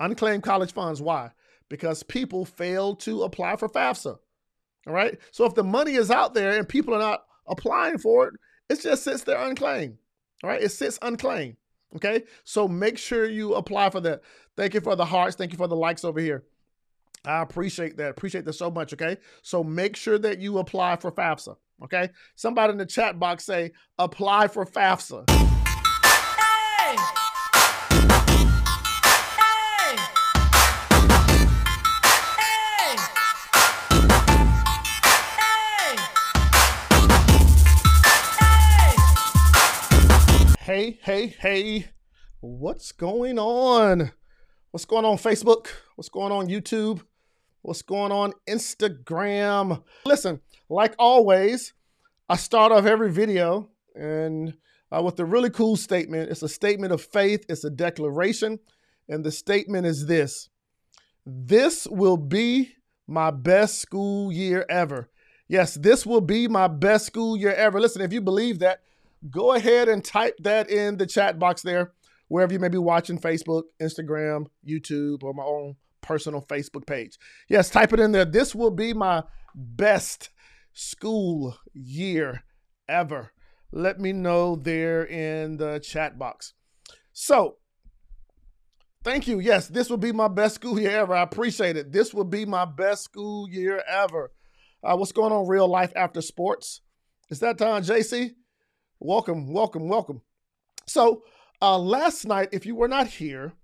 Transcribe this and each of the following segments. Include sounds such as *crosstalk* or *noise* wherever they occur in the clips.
Unclaimed college funds. Why? Because people fail to apply for FAFSA. All right. So if the money is out there and people are not applying for it, it just sits there unclaimed. All right. It sits unclaimed. Okay. So make sure you apply for that. Thank you for the hearts. Thank you for the likes over here. I appreciate that. Appreciate that so much. Okay. So make sure that you apply for FAFSA. Okay. Somebody in the chat box say, apply for FAFSA. Hey, hey, what's going on? What's going on Facebook? What's going on YouTube? What's going on Instagram? Listen, like always, I start off every video and uh, with a really cool statement. It's a statement of faith, it's a declaration. And the statement is this This will be my best school year ever. Yes, this will be my best school year ever. Listen, if you believe that, go ahead and type that in the chat box there wherever you may be watching Facebook, Instagram, YouTube, or my own personal Facebook page. Yes, type it in there. This will be my best school year ever. Let me know there in the chat box. So, thank you. Yes, this will be my best school year ever. I appreciate it. This will be my best school year ever. Uh, what's going on, real life after sports? Is that time, JC? Welcome, welcome, welcome. So, uh, last night, if you were not here,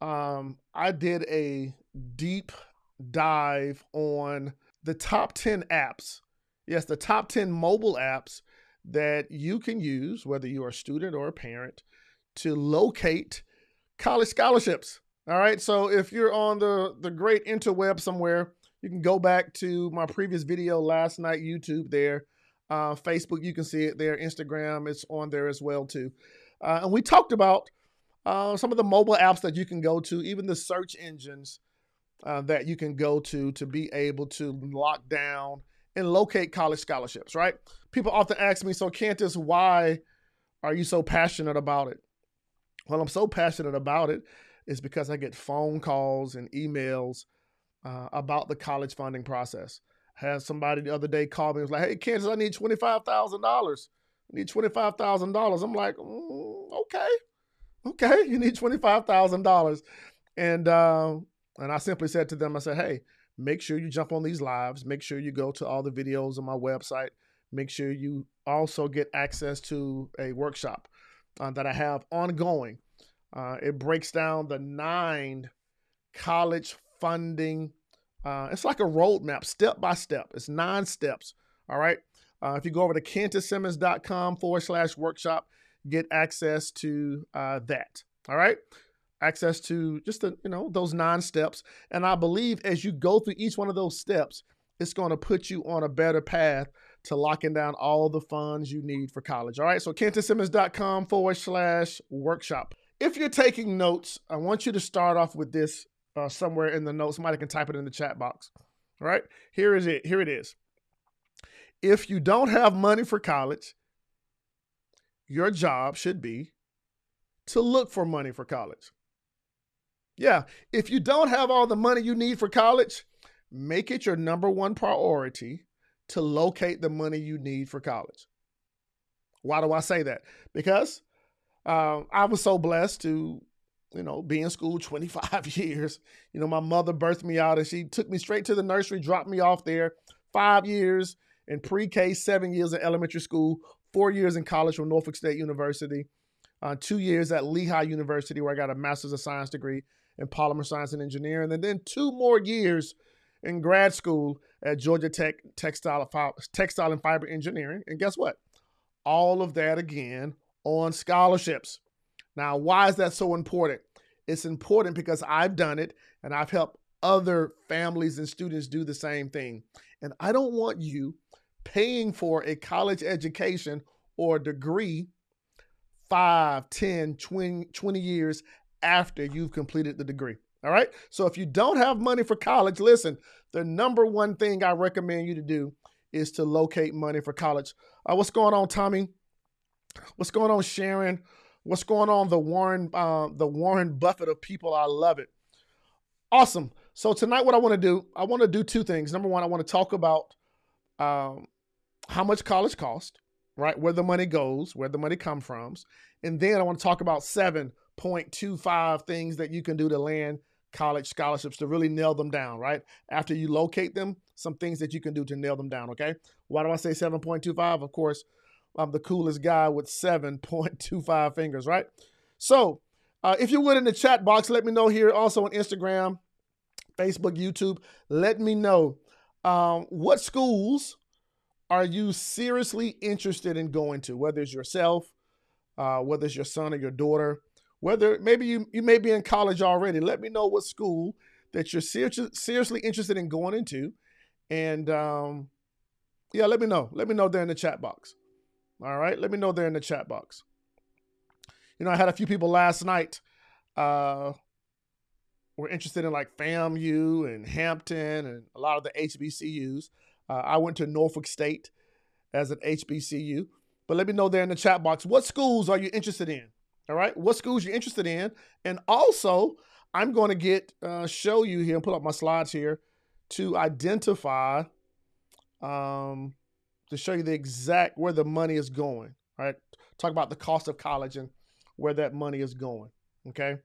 um, I did a deep dive on the top 10 apps. Yes, the top 10 mobile apps that you can use, whether you are a student or a parent, to locate college scholarships. All right. So if you're on the, the great interweb somewhere, you can go back to my previous video last night, YouTube there. Uh, Facebook, you can see it there. Instagram, it's on there as well too. Uh, and we talked about uh, some of the mobile apps that you can go to, even the search engines uh, that you can go to to be able to lock down and locate college scholarships, right? People often ask me, so Kantis, why are you so passionate about it? Well, I'm so passionate about it is because I get phone calls and emails uh, about the college funding process. I had somebody the other day call me and was like, hey, Kantis, I need $25,000 need $25,000. I'm like, mm, okay, okay, *laughs* you need $25,000. And, uh, and I simply said to them, I said, hey, make sure you jump on these lives. Make sure you go to all the videos on my website. Make sure you also get access to a workshop uh, that I have ongoing. Uh, it breaks down the nine college funding. Uh, it's like a roadmap, step by step. It's nine steps. All right. Uh, if you go over to kantissimmons.com forward slash workshop, get access to uh, that. All right. Access to just the, you know, those nine steps. And I believe as you go through each one of those steps, it's going to put you on a better path to locking down all the funds you need for college. All right. So kantissimmons.com forward slash workshop. If you're taking notes, I want you to start off with this uh, somewhere in the notes. Somebody can type it in the chat box. All right. Here is it. Here it is if you don't have money for college, your job should be to look for money for college. Yeah, if you don't have all the money you need for college, make it your number one priority to locate the money you need for college. Why do I say that? Because uh, I was so blessed to, you know, be in school *laughs* 25 years. You know, my mother birthed me out and she took me straight to the nursery, dropped me off there, five years in pre-K, seven years in elementary school, four years in college from Norfolk State University, uh, two years at Lehigh University where I got a Master's of Science degree in Polymer Science and Engineering, and then two more years in grad school at Georgia Tech Textile, Textile and Fiber Engineering. And guess what? All of that again on scholarships. Now, why is that so important? It's important because I've done it and I've helped other families and students do the same thing. And I don't want you paying for a college education or degree 5, 10, 20, 20 years after you've completed the degree. All right. So if you don't have money for college, listen, the number one thing I recommend you to do is to locate money for college. Uh, what's going on, Tommy? What's going on, Sharon? What's going on, the Warren, uh, the Warren Buffett of people? I love it. Awesome. So tonight, what I want to do, I want to do two things. Number one, I want to talk about um, how much college cost, right? Where the money goes, where the money comes from, and then I want to talk about seven point two five things that you can do to land college scholarships to really nail them down, right? After you locate them, some things that you can do to nail them down, okay? Why do I say 7.25? Of course, I'm the coolest guy with 7.25 fingers, right? So, uh, if you would in the chat box, let me know here also on Instagram, Facebook, YouTube. Let me know um, what schools are you seriously interested in going to, whether it's yourself, uh, whether it's your son or your daughter, whether maybe you, you may be in college already. Let me know what school that you're ser- seriously interested in going into. And um, yeah, let me know. Let me know there in the chat box. All right. Let me know there in the chat box. You know, I had a few people last night uh, were interested in like FAMU and Hampton and a lot of the HBCUs. Uh, I went to Norfolk State as an HBCU. But let me know there in the chat box what schools are you interested in? All right, what schools you're interested in, and also I'm going to get uh, show you here and pull up my slides here to identify um, to show you the exact where the money is going. Right? talk about the cost of college and where that money is going. Okay.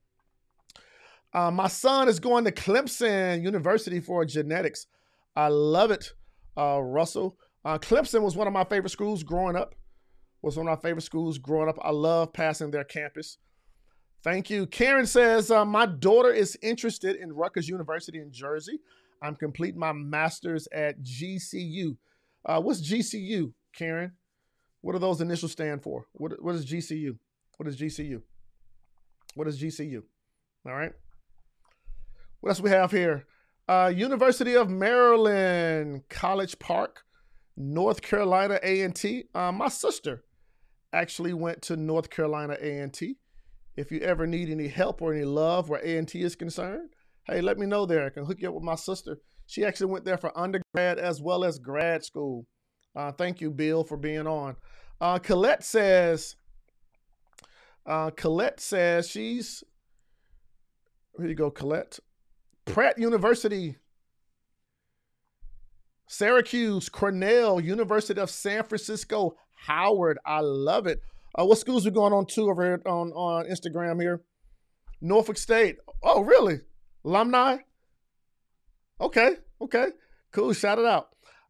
Uh, my son is going to Clemson University for genetics. I love it, uh, Russell. Uh, Clemson was one of my favorite schools growing up was one of my favorite schools growing up. I love passing their campus. Thank you. Karen says, uh, My daughter is interested in Rutgers University in Jersey. I'm completing my master's at GCU. Uh, what's GCU, Karen? What do those initials stand for? What, what is GCU? What is GCU? What is GCU? All right. What else we have here? Uh, University of Maryland, College Park, North Carolina A&T. Uh, my sister actually went to North Carolina A&T. If you ever need any help or any love where A&T is concerned, hey, let me know there. I can hook you up with my sister. She actually went there for undergrad as well as grad school. Uh, thank you, Bill, for being on. Uh, Colette says, uh, Colette says she's, here you go, Colette. Pratt University, Syracuse, Cornell, University of San Francisco, Howard. I love it. Uh, what schools are going on too over here on, on Instagram here? Norfolk State. Oh, really? Alumni? Okay, okay. Cool. Shout it out.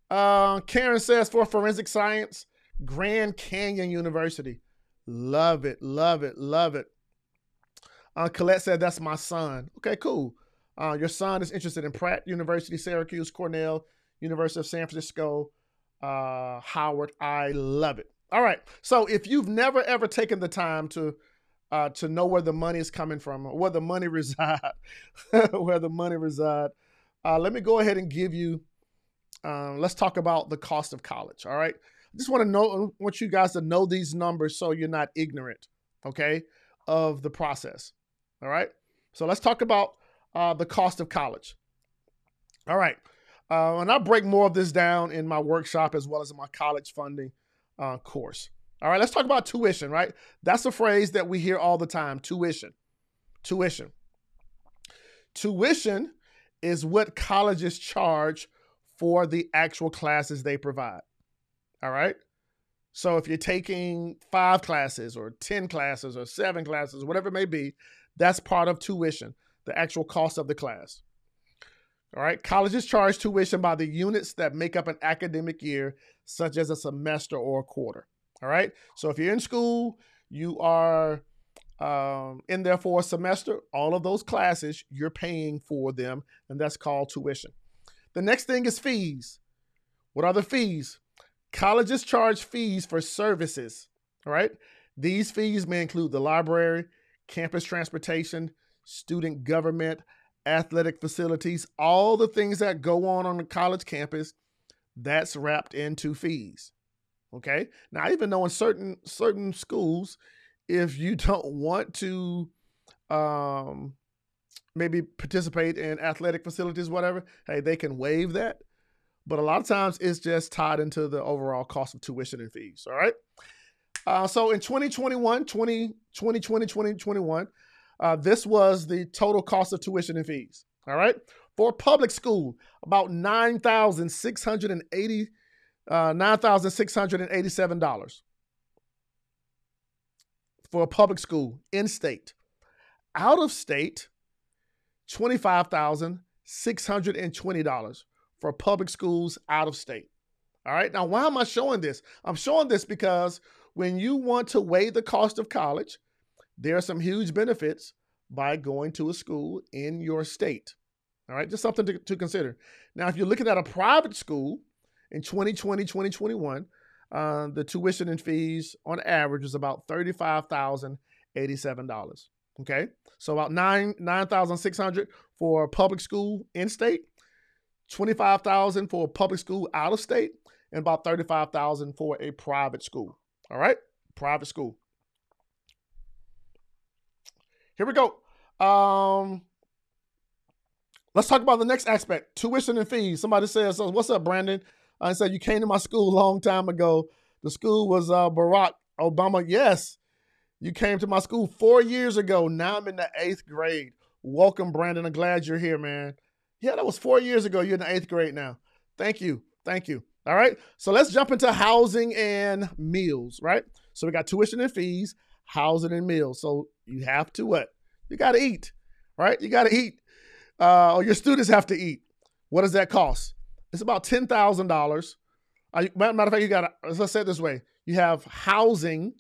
Uh, Karen says for forensic science, Grand Canyon University. Love it, love it, love it. Uh, Colette said, That's my son. Okay, cool. Uh, your son is interested in Pratt University, Syracuse, Cornell, University of San Francisco, uh, Howard. I love it. All right. So if you've never ever taken the time to uh, to know where the money is coming from, or where the money *laughs* reside, where the money reside, uh, let me go ahead and give you. Um, let's talk about the cost of college. All right. I just want to know, want you guys to know these numbers so you're not ignorant, okay, of the process. All right. So let's talk about uh, the cost of college. All right. Uh, and I'll break more of this down in my workshop as well as in my college funding uh, course. All right, let's talk about tuition, right? That's a phrase that we hear all the time tuition. Tuition. Tuition is what colleges charge for the actual classes they provide. All right. So if you're taking five classes or 10 classes or seven classes, whatever it may be, that's part of tuition, the actual cost of the class. All right. Colleges charge tuition by the units that make up an academic year, such as a semester or a quarter. All right. So if you're in school, you are um, in there for a semester, all of those classes, you're paying for them, and that's called tuition. The next thing is fees. What are the fees? Colleges charge fees for services. All right. These fees may include the library, campus transportation, student government, athletic facilities, all the things that go on on the college campus, that's wrapped into fees. Okay. Now, even though in certain certain schools, if you don't want to um, maybe participate in athletic facilities, whatever, hey, they can waive that. But a lot of times it's just tied into the overall cost of tuition and fees. All right. Uh, so in 2021, 20, 2020, 2021, uh, this was the total cost of tuition and fees. All right. For public school, about $9,680. Uh, dollars for a public school in state. Out of state, twenty-five thousand six hundred and twenty dollars for public schools out of state. All right. Now, why am I showing this? I'm showing this because when you want to weigh the cost of college, there are some huge benefits by going to a school in your state. All right, just something to, to consider. Now, if you're looking at a private school in 2020, 2021, uh, the tuition and fees on average is about $35,087. Okay, so about nine nine thousand six hundred for public school in state, twenty five thousand for a public school out of state, and about thirty five thousand for a private school. All right, private school. Here we go. Um, let's talk about the next aspect: tuition and fees. Somebody says, "What's up, Brandon?" I said, "You came to my school a long time ago. The school was uh, Barack Obama." Yes, you came to my school four years ago. Now I'm in the eighth grade. Welcome, Brandon. I'm glad you're here, man. Yeah, that was four years ago. You're in the eighth grade now. Thank you. Thank you. All right. So let's jump into housing and meals, right? So we got tuition and fees, housing and meals. So you have to what? You got to eat, right? You got to eat. Uh, or your students have to eat. What does that cost? It's about ten thousand dollars. Uh, matter of fact, you got. Let's say it this way: you have housing,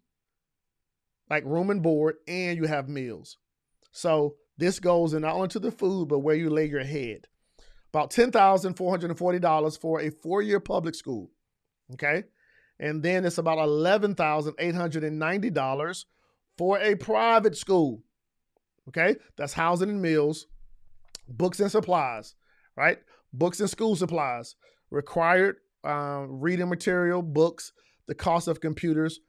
like room and board, and you have meals. So this goes in not only to the food, but where you lay your head. About ten thousand four hundred and forty dollars for a four-year public school. Okay, and then it's about eleven thousand eight hundred and ninety dollars for a private school. Okay, that's housing and meals, books and supplies, right? Books and school supplies, required um, reading material, books, the cost of computers,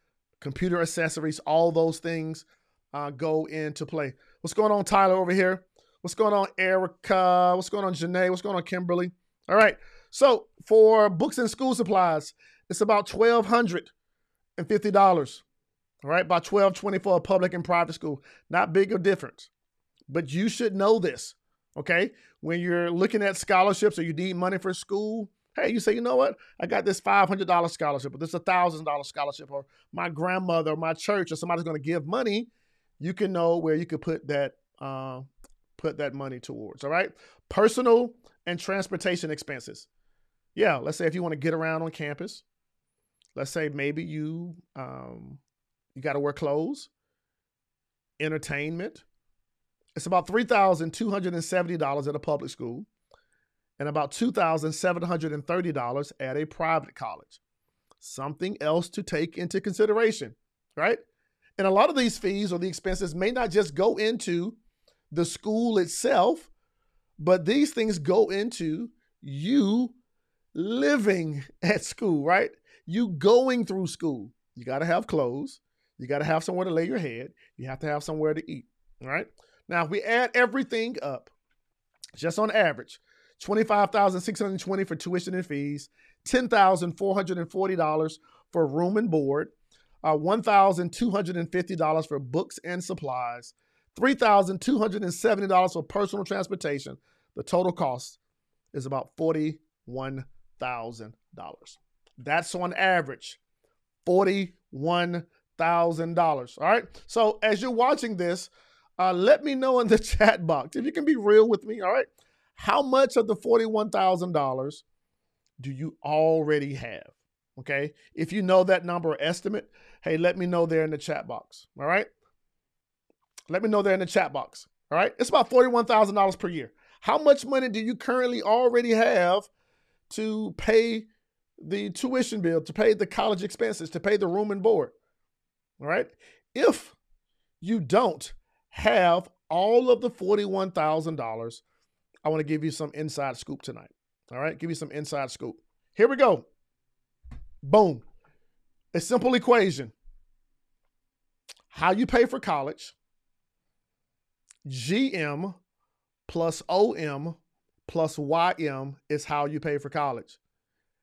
computer accessories, all those things uh, go into play. What's going on, Tyler, over here? What's going on, Erica? What's going on, Janae? What's going on, Kimberly? All right. So for books and school supplies, it's about twelve hundred and fifty dollars. All right, about twelve twenty for a public and private school. Not big of difference, but you should know this. Okay, when you're looking at scholarships or you need money for school, hey, you say, you know what? I got this five hundred dollar scholarship, or this a thousand dollar scholarship, or my grandmother, or my church, or somebody's going to give money. You can know where you could put that uh, put that money towards. All right, personal and transportation expenses. Yeah, let's say if you want to get around on campus, let's say maybe you um, you got to wear clothes, entertainment, it's about $3,270 at a public school and about $2,730 at a private college. Something else to take into consideration, right? And a lot of these fees or the expenses may not just go into the school itself, but these things go into you living *laughs* at school, right? You going through school. You got to have clothes. You got to have somewhere to lay your head. You have to have somewhere to eat, right? Now, if we add everything up, just on average, 25620 for tuition and fees, $10,440 for room and board, uh, $1,250 for books and supplies, $3,270 for personal transportation. The total cost is about $41,000. That's on average. $41,000. All right. So as you're watching this, uh, let me know in the *laughs* chat box if you can be real with me. All right. How much of the $41,000 do you already have? Okay. If you know that number or estimate, hey, let me know there in the chat box. All right. Let me know there in the chat box. All right. It's about $41,000 per year. How much money do you currently already have to pay the tuition bill, to pay the college expenses, to pay the room and board? All right. If you don't, have all of the $41,000, I want to give you some inside scoop tonight. All right, give you some inside scoop. Here we go. Boom. A simple equation. How you pay for college, GM plus OM plus YM is how you pay for college.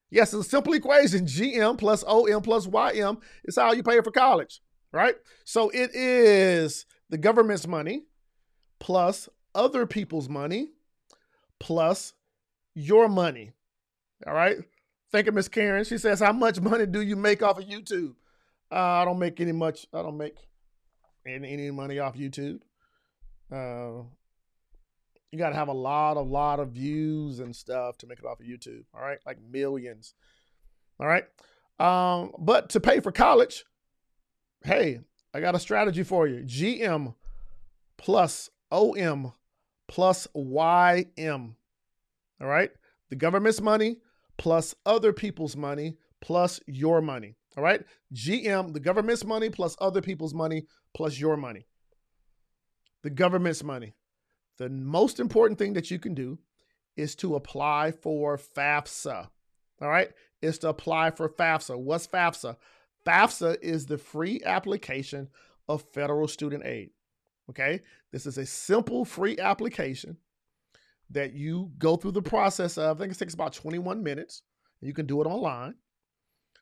Yes, it's a simple equation. GM plus OM plus YM is how you pay for college, right? So it is the government's money plus other people's money plus your money. All right. Thank you, Miss Karen. She says, How much money do you make off of YouTube? Uh, I don't make any much, I don't make any, any money off YouTube. Uh, you got to have a lot, a lot of views and stuff to make it off of YouTube. All right. Like millions. All right. Um, but to pay for college, hey, I got a strategy for you. GM plus OM plus YM. All right. The government's money plus other people's money plus your money. All right. GM, the government's money plus other people's money plus your money. The government's money. The most important thing that you can do is to apply for FAFSA. All right. Is to apply for FAFSA. What's FAFSA? FAFSA is the free application of federal student aid. Okay. This is a simple free application that you go through the process of. I think it takes about 21 minutes. You can do it online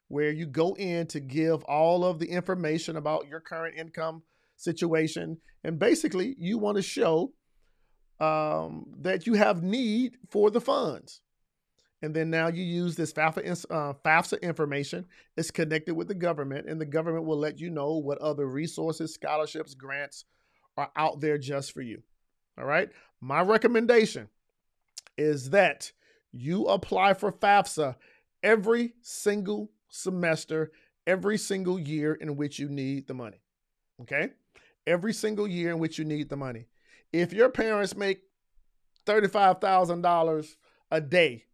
where you go in to give all of the information about your current income situation. And basically, you want to show um, that you have need for the funds. And then now you use this FAFSA, uh, FAFSA information. It's connected with the government, and the government will let you know what other resources, scholarships, grants are out there just for you. All right. My recommendation is that you apply for FAFSA every single semester, every single year in which you need the money. Okay. Every single year in which you need the money. If your parents make $35,000 a day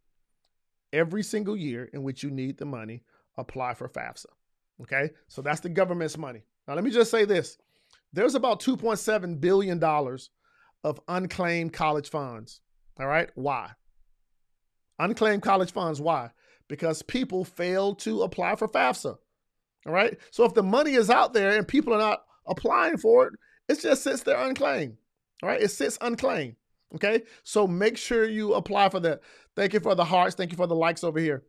every single year in which you need the money, apply for FAFSA. Okay. So that's the government's money. Now, let me just say this there's about $2.7 billion of unclaimed college funds. All right. Why? Unclaimed college funds. Why? Because people fail to apply for FAFSA. All right. So if the money is out there and people are not applying for it, it just sits there unclaimed. All right. It sits unclaimed. Okay. So make sure you apply for that. Thank you for the hearts. Thank you for the likes over here.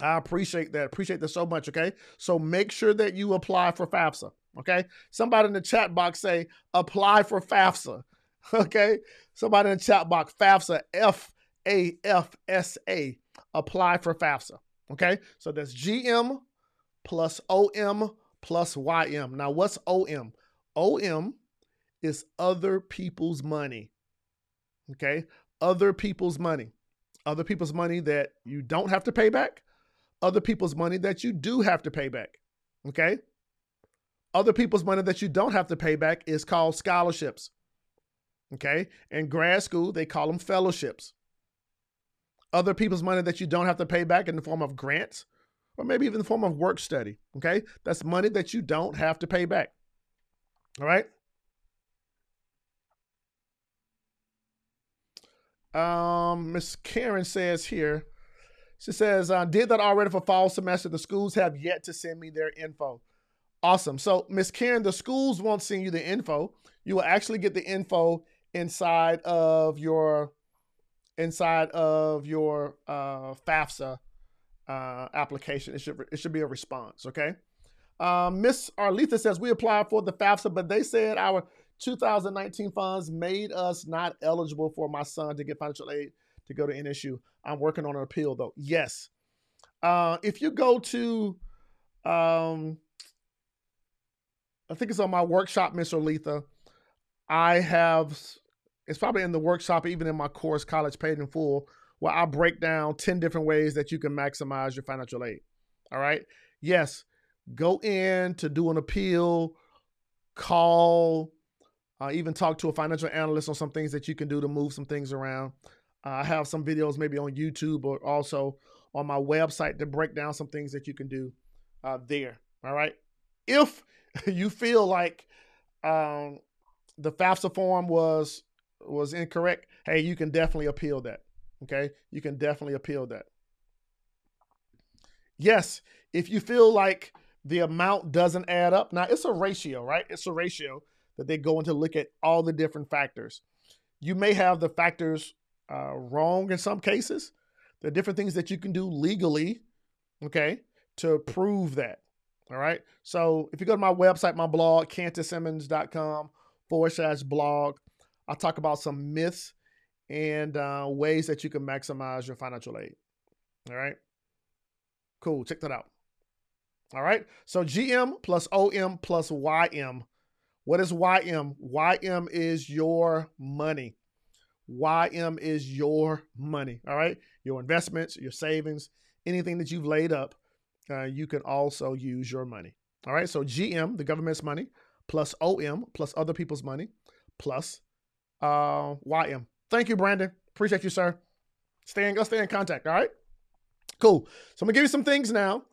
I appreciate that. Appreciate that so much. Okay. So make sure that you apply for FAFSA. Okay. Somebody in the chat box say apply for FAFSA. *laughs* Okay. Somebody in the chat box, FAFSA, F A F S A. Apply for FAFSA. Okay. So that's GM plus OM plus YM. Now, what's OM? OM is other people's money. Okay. Other people's money. Other people's money that you don't have to pay back. Other people's money that you do have to pay back. Okay. Other people's money that you don't have to pay back is called scholarships. Okay. In grad school, they call them fellowships. Other people's money that you don't have to pay back in the form of grants or maybe even the form of work study. Okay. That's money that you don't have to pay back. All right. Um, Miss Karen says here, she says, I did that already for fall semester. The schools have yet to send me their info. Awesome. So, Miss Karen, the schools won't send you the info. You will actually get the info inside of your inside of your uh, FAFSA uh, application. It should it should be a response. Okay. Um, Miss Arletha says we applied for the FAFSA, but they said our 2019 funds made us not eligible for my son to get financial aid to go to NSU. I'm working on an appeal though. Yes. Uh, if you go to, um, I think it's on my workshop, Miss Arletha. I have, it's probably in the workshop, even in my course, College Paid in Full, where I break down 10 different ways that you can maximize your financial aid. All right. Yes. Go in to do an appeal, call, uh, even talk to a financial analyst on some things that you can do to move some things around. Uh, I have some videos maybe on YouTube or also on my website to break down some things that you can do uh, there. All right. If *laughs* you feel like um, the FAFSA form was was incorrect, hey, you can definitely appeal that. Okay, you can definitely appeal that. Yes, if you feel like the amount doesn't add up, now it's a ratio, right? It's a ratio that they go into look at all the different factors. You may have the factors uh, wrong in some cases. There are different things that you can do legally, okay, to prove that. All right. So if you go to my website, my blog, kantissimmons.com forward slash blog, I'll talk about some myths and uh, ways that you can maximize your financial aid. All right. Cool. Check that out. All right. So GM plus OM plus YM. What is YM? YM is your money. YM is your money. All right. Your investments, your savings, anything that you've laid up, uh, you can also use your money. All right. So GM, the government's money, plus OM, plus other people's money, plus uh, YM. Thank you, Brandon. Appreciate you, sir. Stay in, go stay in contact. All right. Cool. So I'm gonna give you some things now.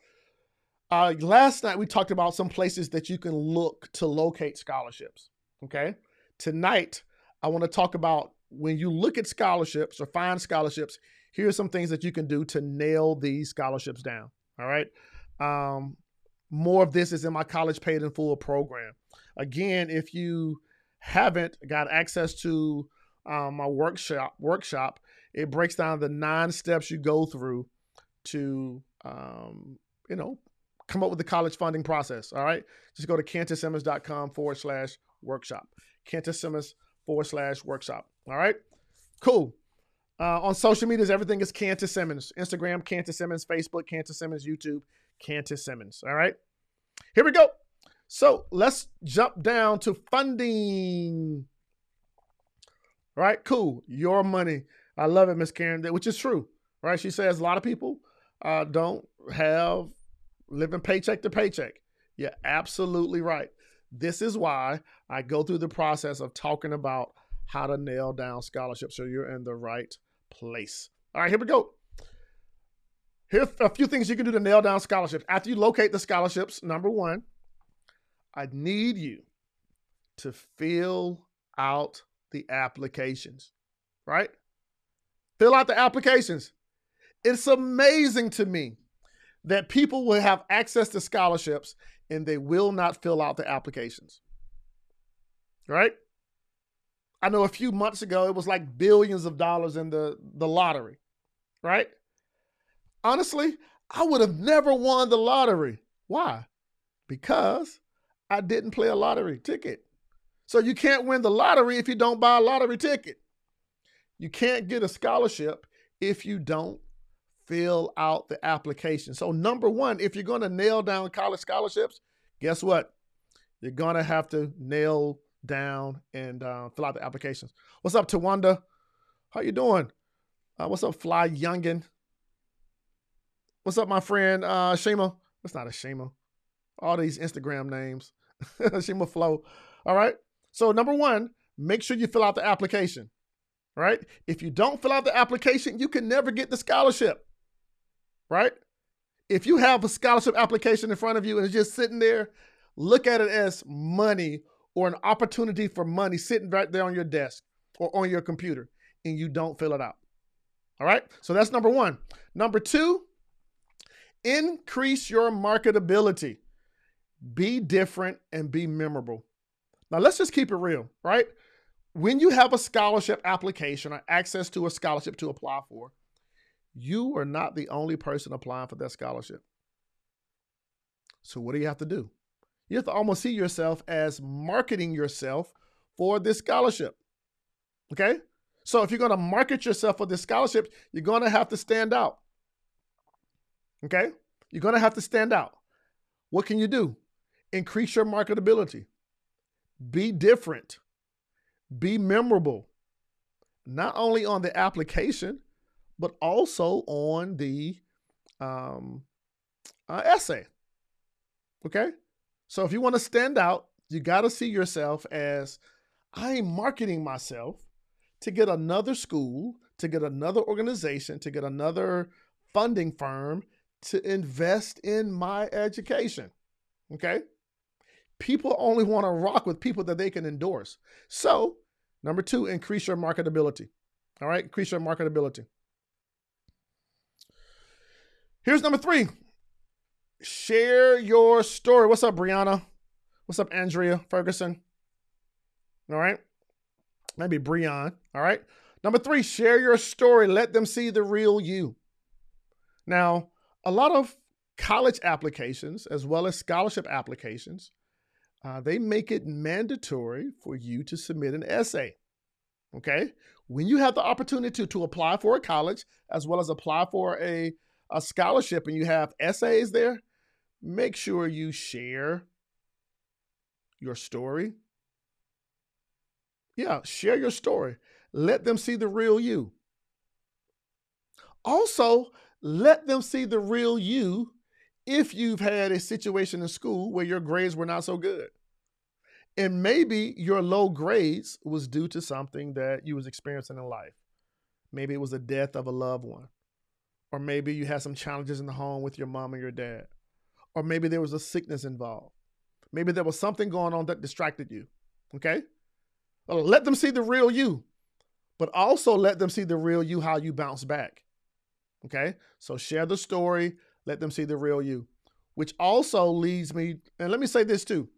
Uh, last night we talked about some places that you can look to locate scholarships. Okay. Tonight I want to talk about when you look at scholarships or find scholarships. Here are some things that you can do to nail these scholarships down. All right. Um, more of this is in my college paid in full program. Again, if you haven't got access to um, my workshop, workshop, it breaks down the nine steps you go through to, um, you know, come up with the college funding process. All right. Just go to kantissimmons.com forward slash workshop. Kantissimmons forward slash workshop. All right. Cool. Uh, on social medias, everything is Kantis Simmons. Instagram, Kantis Simmons. Facebook, Kantis Simmons. YouTube, Kantis Simmons. All right. Here we go. So let's jump down to funding. All right, cool. Your money. I love it, Miss Karen, which is true. Right? She says a lot of people uh, don't have living paycheck to paycheck. You're absolutely right. This is why I go through the process of talking about how to nail down scholarships so you're in the right place. All right, here we go. Here's a few things you can do to nail down scholarships. After you locate the scholarships, number one, I need you to fill out the applications, right? Fill out the applications. It's amazing to me that people will have access to scholarships and they will not fill out the applications. Right? I know a few months ago it was like billions of dollars in the, the lottery. Right? Honestly, I would have never won the lottery. Why? Because I didn't play a lottery ticket. So you can't win the lottery if you don't buy a lottery ticket. You can't get a scholarship if you don't fill out the application. So, number one, if you're going to nail down college scholarships, guess what? You're going to have to nail down and uh, fill out the applications. What's up, Tawanda? How you doing? Uh, what's up, Fly Youngin? What's up, my friend uh, Shima? That's not a Shima. All these Instagram names. *laughs* Shima Flow. All right. So, number one, make sure you fill out the application. Right? If you don't fill out the application, you can never get the scholarship right? If you have a scholarship application in front of you and it's just sitting there, look at it as money or an opportunity for money sitting right there on your desk or on your computer and you don't fill it out. All right? So that's number one. Number two, increase your marketability. Be different and be memorable. Now, let's just keep it real, right? When you have a scholarship application or access to a scholarship to apply for, you are not the only person applying for that scholarship. So, what do you have to do? You have to almost see yourself as marketing yourself for this scholarship. Okay? So, if you're going to market yourself for this scholarship, you're going to have to stand out. Okay? You're going to have to stand out. What can you do? Increase your marketability. Be different. Be memorable. Not only on the application, but also on the um, uh, essay. Okay? So if you want to stand out, you got to see yourself as I'm marketing myself to get another school, to get another organization, to get another funding firm to invest in my education. Okay? People only want to rock with people that they can endorse. So, number two, increase your marketability. All right? Increase your marketability. Here's number three share your story. What's up, Brianna? What's up, Andrea Ferguson? All right. Maybe Breon. All right. Number three, share your story. Let them see the real you. Now, a lot of college applications, as well as scholarship applications, uh, they make it mandatory for you to submit an essay. Okay. when you have the opportunity to, to apply for a college as well as apply for a, a scholarship and you have essays there, make sure you share your story. Yeah, share your story. Let them see the real you. Also, let them see the real you if you've had a situation in school where your grades were not so good. And maybe your low grades was due to something that you was experiencing in life. Maybe it was the death of a loved one. Or maybe you had some challenges in the home with your mom and your dad. Or maybe there was a sickness involved. Maybe there was something going on that distracted you. Okay? Well, let them see the real you, but also let them see the real you, how you bounce back. Okay? So share the story, let them see the real you, which also leads me, and let me say this too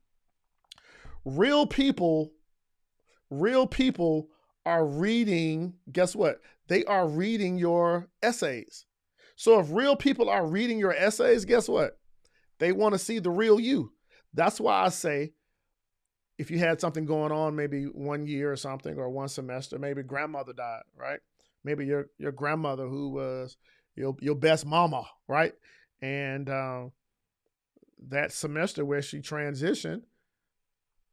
real people, real people are reading, guess what? They are reading your essays. So if real people are reading your essays, guess what? They want to see the real you. That's why I say if you had something going on, maybe one year or something, or one semester, maybe grandmother died, right? Maybe your your grandmother who was your your best mama, right? And uh, that semester where she transitioned,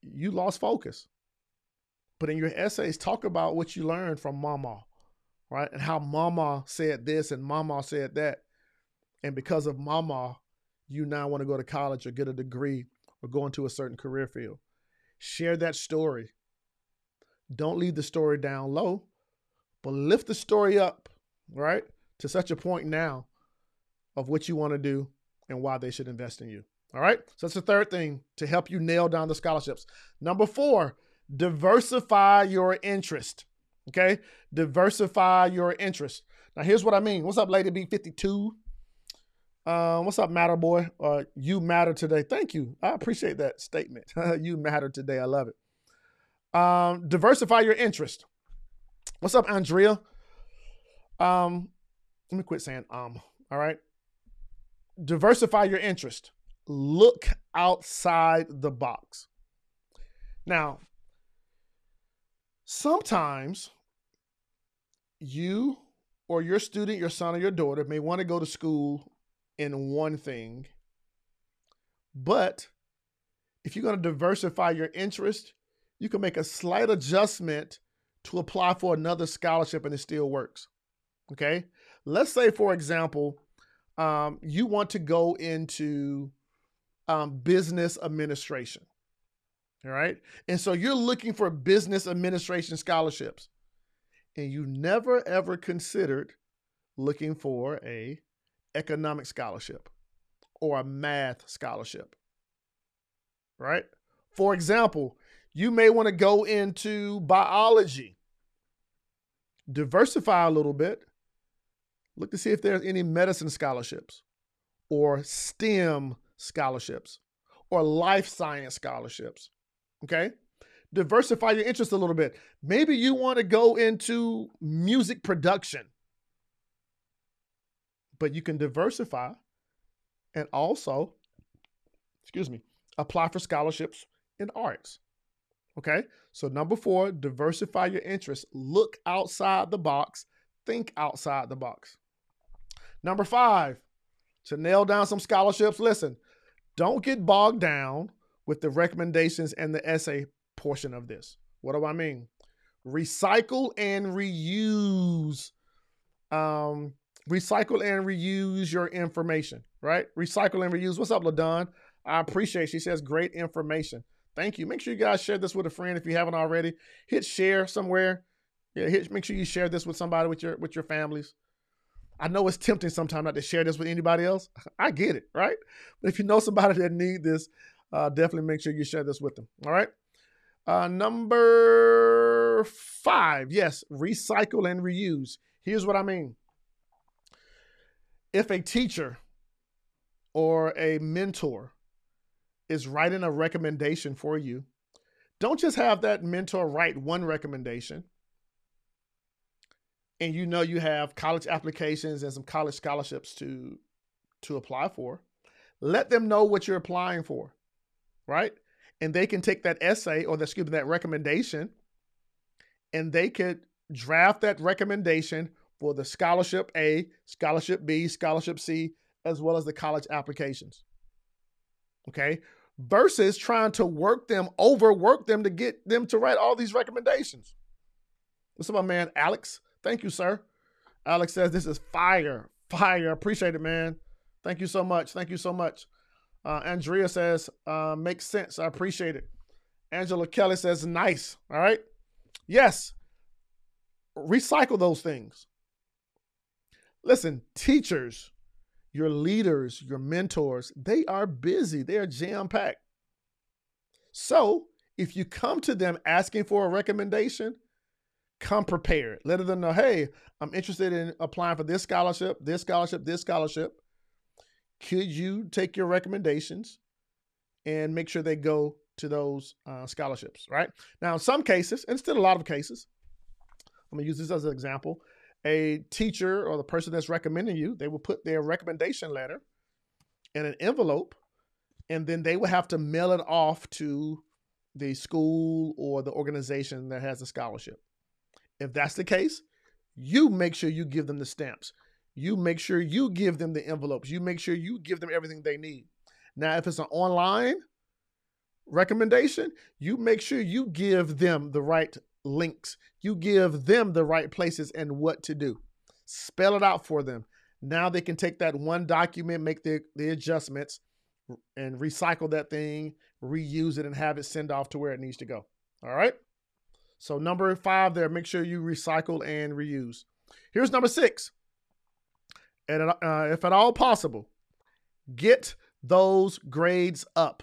you lost focus. But in your essays, talk about what you learned from mama, right? And how mama said this and mama said that. And because of mama, you now want to go to college or get a degree or go into a certain career field. Share that story. Don't leave the story down low, but lift the story up, right? To such a point now of what you want to do and why they should invest in you. All right. So that's the third thing to help you nail down the scholarships. Number four, diversify your interest. Okay. Diversify your interest. Now, here's what I mean. What's up, Lady B52? Um, what's up, Matter Boy? Uh, you matter today. Thank you. I appreciate that statement. *laughs* you matter today. I love it. Um, diversify your interest. What's up, Andrea? Um, let me quit saying um. All right. Diversify your interest look outside the box. Now, sometimes you or your student, your son or your daughter may want to go to school in one thing, but if you're going to diversify your interest, you can make a slight adjustment to apply for another scholarship and it still works. Okay. Let's say, for example, um, you want to go into um, business administration. All right. And so you're looking for business administration scholarships. And you never ever considered looking for a economic scholarship or a math scholarship. Right? For example, you may want to go into biology. Diversify a little bit. Look to see if there's any medicine scholarships or STEM scholarships or life science scholarships. Okay? Diversify your interest a little bit. Maybe you want to go into music production, but you can diversify and also, excuse me, apply for scholarships in arts. Okay? So, number four, diversify your interests. Look outside the box, think outside the box. Number five, to nail down some scholarships, listen, don't get bogged down with the recommendations and the essay portion of this. What do I mean? Recycle and reuse. Um, recycle and reuse your information, right? Recycle and reuse. What's up, LaDon? I appreciate. She says great information. Thank you. Make sure you guys share this with a friend if you haven't already. Hit share somewhere. Yeah, hit, make sure you share this with somebody with your with your families. I know it's tempting sometimes not to share this with anybody else. *laughs* I get it, right? But if you know somebody that need this, uh, definitely make sure you share this with them. All right. Uh, number five, yes, recycle and reuse. Here's what I mean. If a teacher or a mentor is writing a recommendation for you, don't just have that mentor write one recommendation and you know you have college applications and some college scholarships to to apply for let them know what you're applying for right and they can take that essay or the, excuse me that recommendation and they could draft that recommendation for the scholarship A, scholarship B, scholarship C, as well as the college applications. Okay. Versus trying to work them, overwork them to get them to write all these recommendations. What's up, my man, Alex? Thank you, sir. Alex says this is fire. Fire. Appreciate it, man. Thank you so much. Thank you so much. Uh, Andrea says, uh, makes sense. I appreciate it. Angela Kelly says, nice. All right. Yes. Recycle those things. Listen, teachers, your leaders, your mentors, they are busy. They are jam packed. So if you come to them asking for a recommendation, come prepared. Let them know, hey, I'm interested in applying for this scholarship, this scholarship, this scholarship. Could you take your recommendations and make sure they go to those uh, scholarships, right? Now, in some cases, and still a lot of cases, I'm gonna use this as an example. A teacher or the person that's recommending you, they will put their recommendation letter in an envelope, and then they will have to mail it off to the school or the organization that has the scholarship. If that's the case, you make sure you give them the stamps. You make sure you give them the envelopes. You make sure you give them everything they need. Now, if it's an online recommendation, you make sure you give them the right links. You give them the right places and what to do. Spell it out for them. Now they can take that one document, make the, the adjustments, and recycle that thing, reuse it, and have it send off to where it needs to go. All right. So number five there, make sure you recycle and reuse. Here's number six. And uh, if at all possible, get those grades up.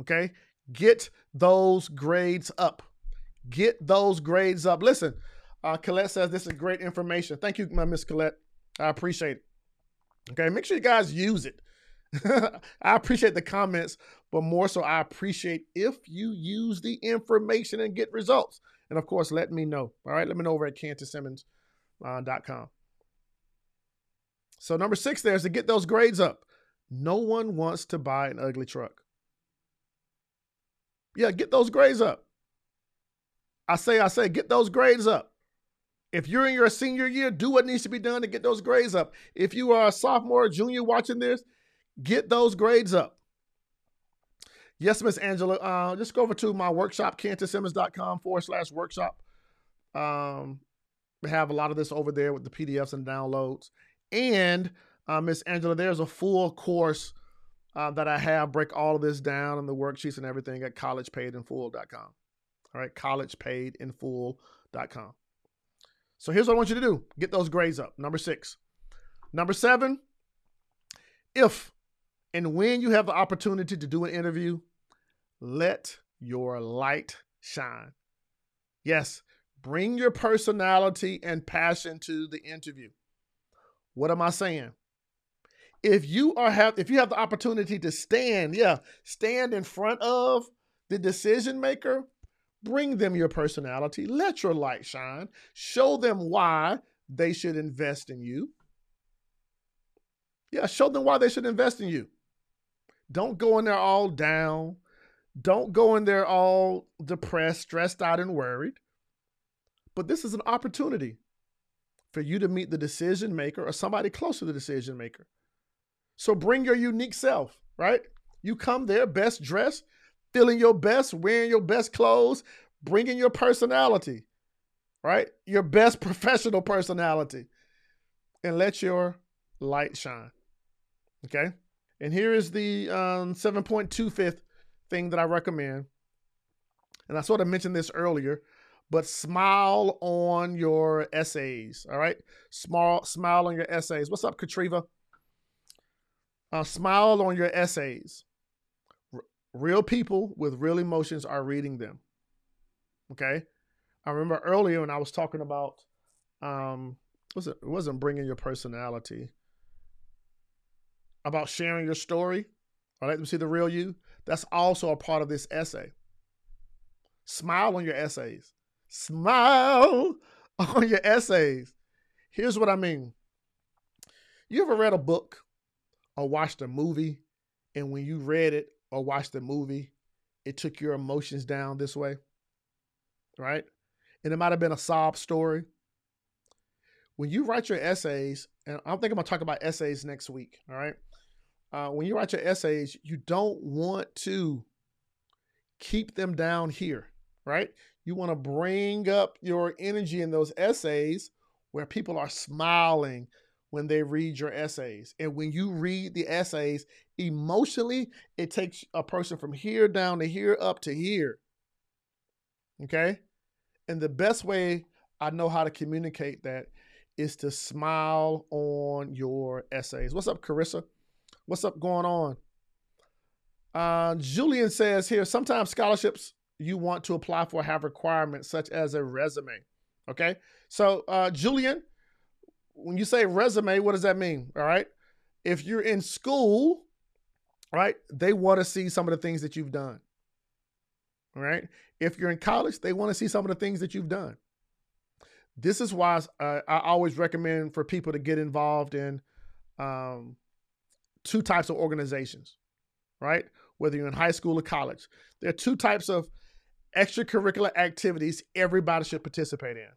Okay, get those grades up. Get those grades up. Listen, uh, Colette says this is great information. Thank you, my Miss Colette. I appreciate it. Okay, make sure you guys use it. *laughs* I appreciate the comments, but more so, I appreciate if you use the information and get results. And of course, let me know. All right, let me know over at kantissimmons.com. So, number six there is to get those grades up. No one wants to buy an ugly truck. Yeah, get those grades up. I say, I say, get those grades up. If you're in your senior year, do what needs to be done to get those grades up. If you are a sophomore or junior watching this, get those grades up. Yes, Miss Angela. Uh, just go over to my workshop, kantissimmons.com forward slash workshop. Um, we have a lot of this over there with the PDFs and downloads. And uh, Miss Angela, there's a full course uh, that I have break all of this down and the worksheets and everything at collegepaidinfull.com. All right, collegepaidinfull.com. So here's what I want you to do get those grades up. Number six. Number seven, if and when you have the opportunity to do an interview, let your light shine. Yes, bring your personality and passion to the interview. What am I saying? if you are have if you have the opportunity to stand, yeah, stand in front of the decision maker, bring them your personality, let your light shine, show them why they should invest in you. Yeah, show them why they should invest in you. Don't go in there all down. Don't go in there all depressed, stressed out, and worried. But this is an opportunity for you to meet the decision maker or somebody close to the decision maker so bring your unique self, right? You come there best dressed, feeling your best, wearing your best clothes, bringing your personality, right? Your best *laughs* professional personality, and let your light shine. Okay? And here is the um, 7.25th thing that I recommend. And I sort of mentioned this earlier, but smile on your essays. All right? Smile, smile on your essays. What's up, Katriva? Uh, smile on your essays. R- real people with real emotions are reading them. Okay. I remember earlier when I was talking about, um, was it, it wasn't bringing your personality, about sharing your story or let them see the real you. That's also a part of this essay. Smile on your essays. Smile *laughs* on your essays. Here's what I mean. You ever read a book or watched a movie and when you read it or watched the movie, it took your emotions down this way, right? and it might have been a sob story. When you write your essays, and I think I'm gonna talk about essays next week. All right. Uh, when you write your essays, you don't want to keep them down here, right? You want to bring up your energy in those essays where people are smiling when they read your essays. And when you read the essays emotionally, it takes a person from here down to here up to here. Okay? And the best way I know how to communicate that is to smile on your essays. What's up, Carissa? What's up going on? Uh, Julian says here sometimes scholarships you want to apply for have requirements such as a resume. Okay. So, uh, Julian, when you say resume, what does that mean? All right. If you're in school, right, they want to see some of the things that you've done. All right. If you're in college, they want to see some of the things that you've done. This is why uh, I always recommend for people to get involved in um, two types of organizations, right? Whether you're in high school or college, there are two types of extracurricular activities everybody should participate in.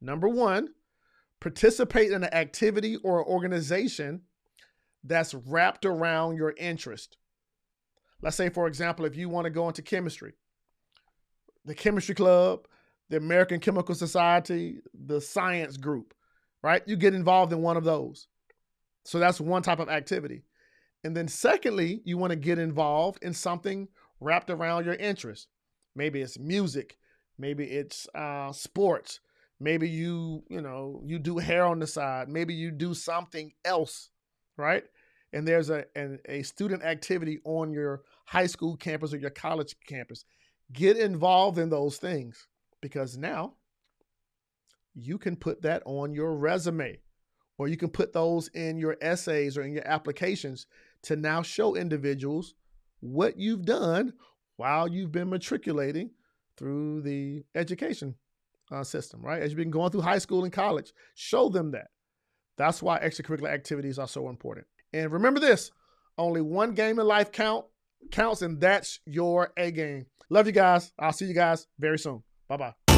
Number one, participate in an activity or organization that's wrapped around your interest. Let's say, for example, if you want to go into chemistry, the chemistry club, the American Chemical Society, the science group, right? You get involved in one of those. So that's one type of activity. And then, secondly, you want to get involved in something wrapped around your interest. Maybe it's music, maybe it's uh, sports, maybe you, you know, you do hair on the side, maybe you do something else, right? And there's a a student activity on your high school campus or your college campus. Get involved in those things because now you can put that on your resume or you can put those in your essays or in your applications to now show individuals what you've done while you've been matriculating through the education uh, system, right? As you've been going through high school and college, show them that. That's why extracurricular activities are so important. And remember this only one game in life count counts, and that's your A game. Love you guys. I'll see you guys very soon. Bye bye.